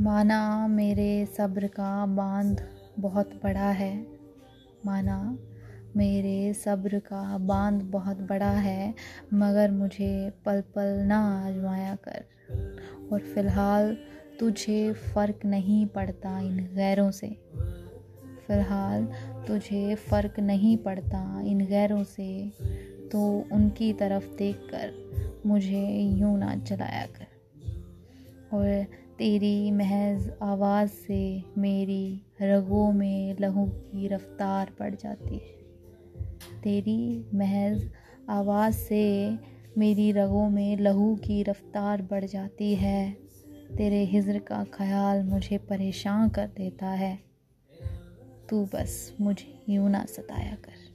माना मेरे सब्र का बाँध बहुत बड़ा है। माना मेरे सब्र का बाँध बहुत बड़ा है, मगर मुझे पल पल ना आजमाया कर। और फ़िलहाल तुझे फ़र्क नहीं पड़ता इन गैरों से। फ़िलहाल तुझे फ़र्क नहीं पड़ता इन गैरों से तो उनकी तरफ़ देखकर मुझे यूँ ना चलाया कर। और तेरी महज आवाज़ से मेरी रगों में लहू की रफ्तार बढ़ जाती है। तेरी महज आवाज़ से मेरी रगों में लहू की रफ्तार बढ़ जाती है। तेरे हिजर का ख्याल मुझे परेशान कर देता है। तू बस मुझे यूँ ना सताया कर।